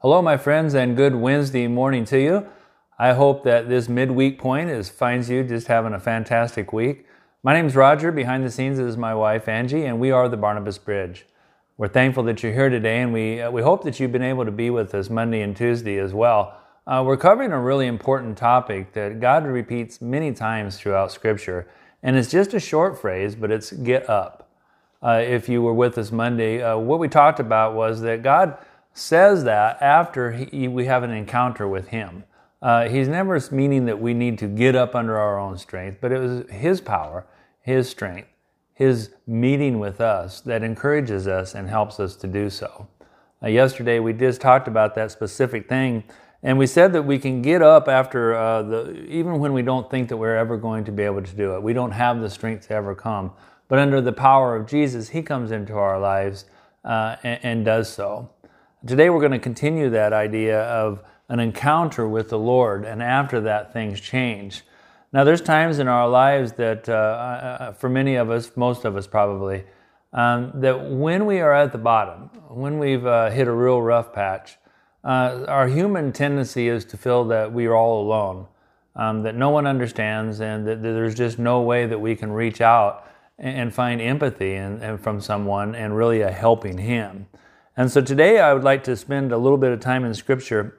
Hello, my friends, and good Wednesday morning to you. I hope that this midweek point is finds you just having a fantastic week. My name is Roger. Behind the scenes is my wife Angie, and we are the Barnabas Bridge. We're thankful that you're here today, and we uh, we hope that you've been able to be with us Monday and Tuesday as well. Uh, we're covering a really important topic that God repeats many times throughout Scripture, and it's just a short phrase, but it's "get up." Uh, if you were with us Monday, uh, what we talked about was that God says that after he, we have an encounter with Him. Uh, he's never meaning that we need to get up under our own strength, but it was His power, His strength, His meeting with us that encourages us and helps us to do so. Uh, yesterday, we just talked about that specific thing, and we said that we can get up after uh, the, even when we don't think that we're ever going to be able to do it. We don't have the strength to ever come, but under the power of Jesus, He comes into our lives uh, and, and does so. Today we're going to continue that idea of an encounter with the Lord, and after that, things change. Now, there's times in our lives that, uh, uh, for many of us, most of us probably, um, that when we are at the bottom, when we've uh, hit a real rough patch, uh, our human tendency is to feel that we are all alone, um, that no one understands, and that, there's just no way that we can reach out and, and find empathy and, and from someone and really a helping hand. And so today I would like to spend a little bit of time in Scripture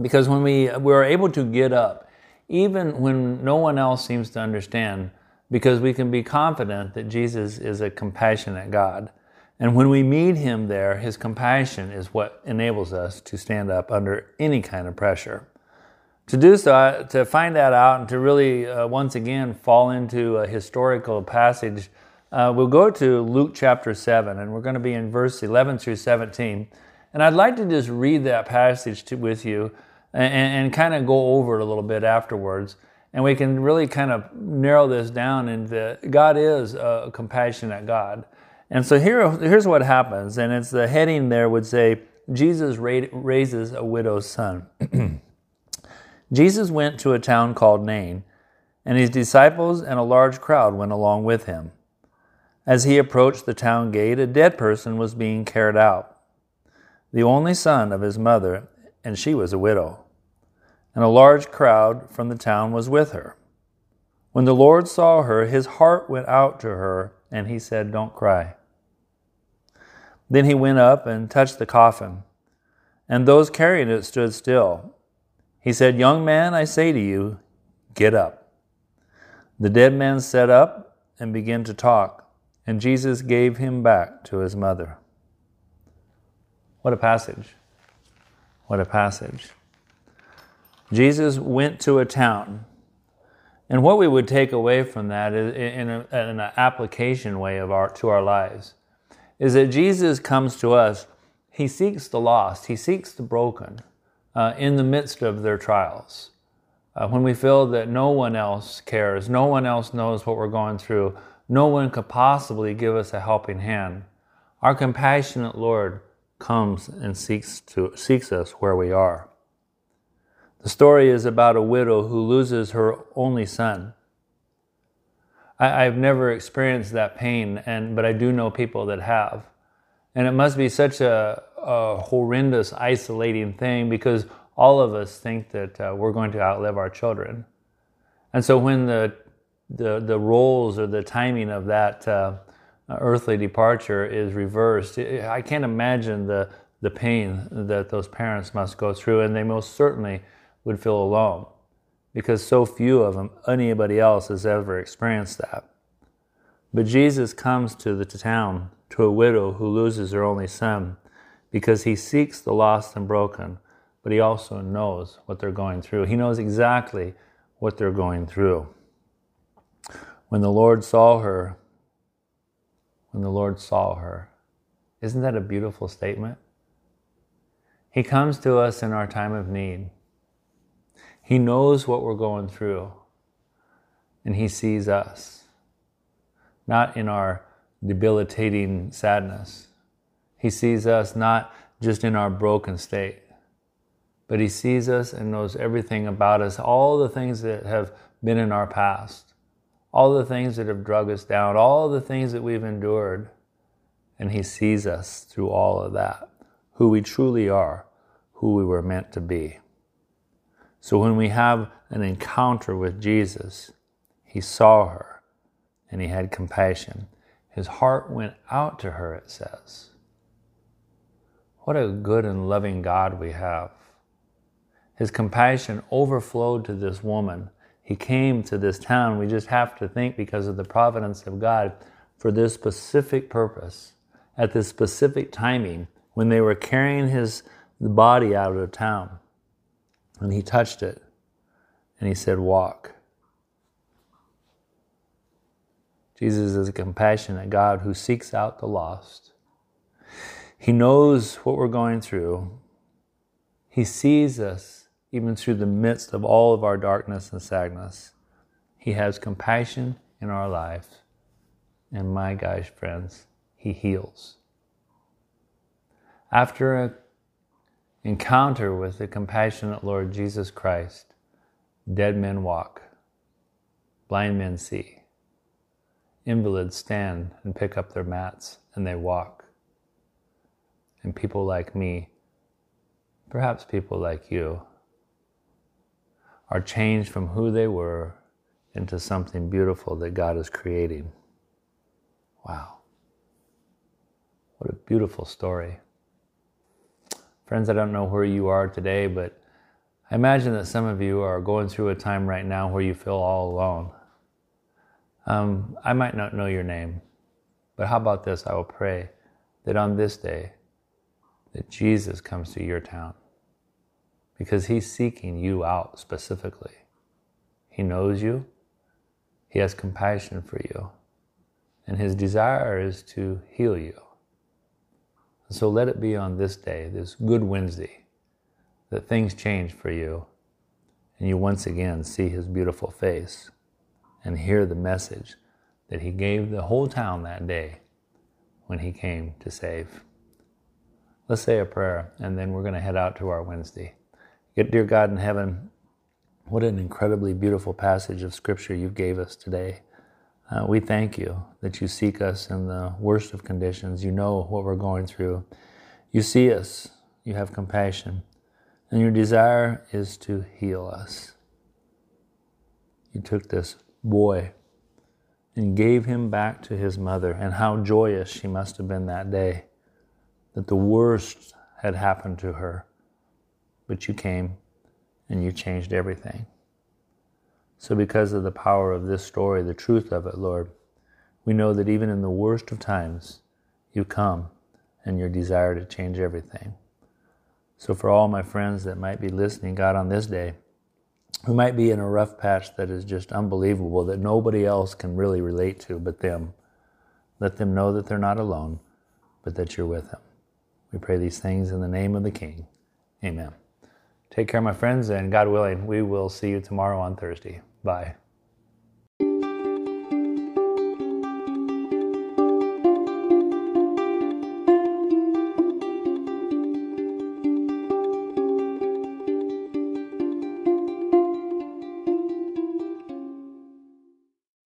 because when we, we are able to get up, even when no one else seems to understand, because we can be confident that Jesus is a compassionate God. And when we meet Him there, His compassion is what enables us to stand up under any kind of pressure. To do so, to find that out, and to really uh, once again fall into a historical passage uh, we'll go to Luke chapter 7, and we're going to be in verse 11 through 17. And I'd like to just read that passage to, with you and, and kind of go over it a little bit afterwards. And we can really kind of narrow this down into God is a compassionate God. And so here, here's what happens, and it's the heading there would say, Jesus raises a widow's son. Jesus went to a town called Nain, and his disciples and a large crowd went along with him. As he approached the town gate, a dead person was being carried out, the only son of his mother, and she was a widow. And a large crowd from the town was with her. When the Lord saw her, his heart went out to her, and he said, Don't cry. Then he went up and touched the coffin, and those carrying it stood still. He said, Young man, I say to you, get up. The dead man sat up and began to talk and Jesus gave him back to his mother. What a passage! What a passage. Jesus went to a town. And what we would take away from that is, in, a, in an application way of our, to our lives is that Jesus comes to us. He seeks the lost, He seeks the broken uh, in the midst of their trials. Uh, when we feel that no one else cares, no one else knows what we're going through, no one could possibly give us a helping hand. Our compassionate Lord comes and seeks, to, seeks us where we are. The story is about a widow who loses her only son. I, have never experienced that pain, and, but I do know people that have. And it must be such a, a horrendous, isolating thing because all of us think that uh, we're going to outlive our children. And so when the the, the roles or the timing of that uh, earthly departure is reversed. I can't imagine the, the pain that those parents must go through, and they most certainly would feel alone because so few of them, anybody else, has ever experienced that. But Jesus comes to the town to a widow who loses her only son because he seeks the lost and broken, but he also knows what they're going through. He knows exactly what they're going through. When the Lord saw her, when the Lord saw her, isn't that a beautiful statement? He comes to us in our time of need. He knows what we're going through, and He sees us, not in our debilitating sadness. He sees us not just in our broken state, but He sees us and knows everything about us, all the things that have been in our past all the things that have drug us down, all the things that we've endured. And He sees us through all of that, who we truly are, who we were meant to be. So when we have an encounter with Jesus, he saw her and he had compassion. His heart went out to her, it says. What a good and loving God we have. His compassion overflowed to this woman. He came to this town. We just have to think because of the providence of God for this specific purpose at this specific timing when they were carrying his body out of town. And he touched it and he said, Walk. Jesus is a compassionate God who seeks out the lost. He knows what we're going through. He sees us even through the midst of all of our darkness and sadness. He has compassion in our lives. And my gosh, friends, He heals. After an encounter with the compassionate Lord Jesus Christ, dead men walk, blind men see. Invalids stand and pick up their mats and they walk. And people like me, perhaps people like you, are changed from who they were into something beautiful that God is creating. Wow. What a beautiful story. Friends, I don't know where you are today, but I imagine that some of you are going through a time right now where you feel all alone. Um, I might not know your name, but how about this? I will pray that on this day, that Jesus comes to your town because he's seeking you out specifically. He knows you, he has compassion for you, and his desire is to heal you. so let it be on this day, this Good Wednesday, that things change for you and you once again see his beautiful face and hear the message that he gave the whole town that day when he came to save. Let's say a prayer, and then we're going to head out to our Wednesday. Yet, dear God in heaven, what an incredibly beautiful passage of Scripture you gave us today. Uh, we thank you that you seek us in the worst of conditions. You know what we're going through. You see us. You have compassion. And your desire is to heal us. You took this boy and gave him back to his mother. And how joyous she must have been that day that the worst had happened to her. But you came and you changed everything. So, because of the power of this story, the truth of it, Lord, we know that even in the worst of times, you come and your desire to change everything. So, for all my friends that might be listening, God, on this day, who might be in a rough patch that is just unbelievable, that nobody else can really relate to but them. Let them know that they're not alone, but that you're with them. We pray these things in the name of the King. Amen. Take care, my friends, and God willing, we will see you tomorrow on Thursday. Bye.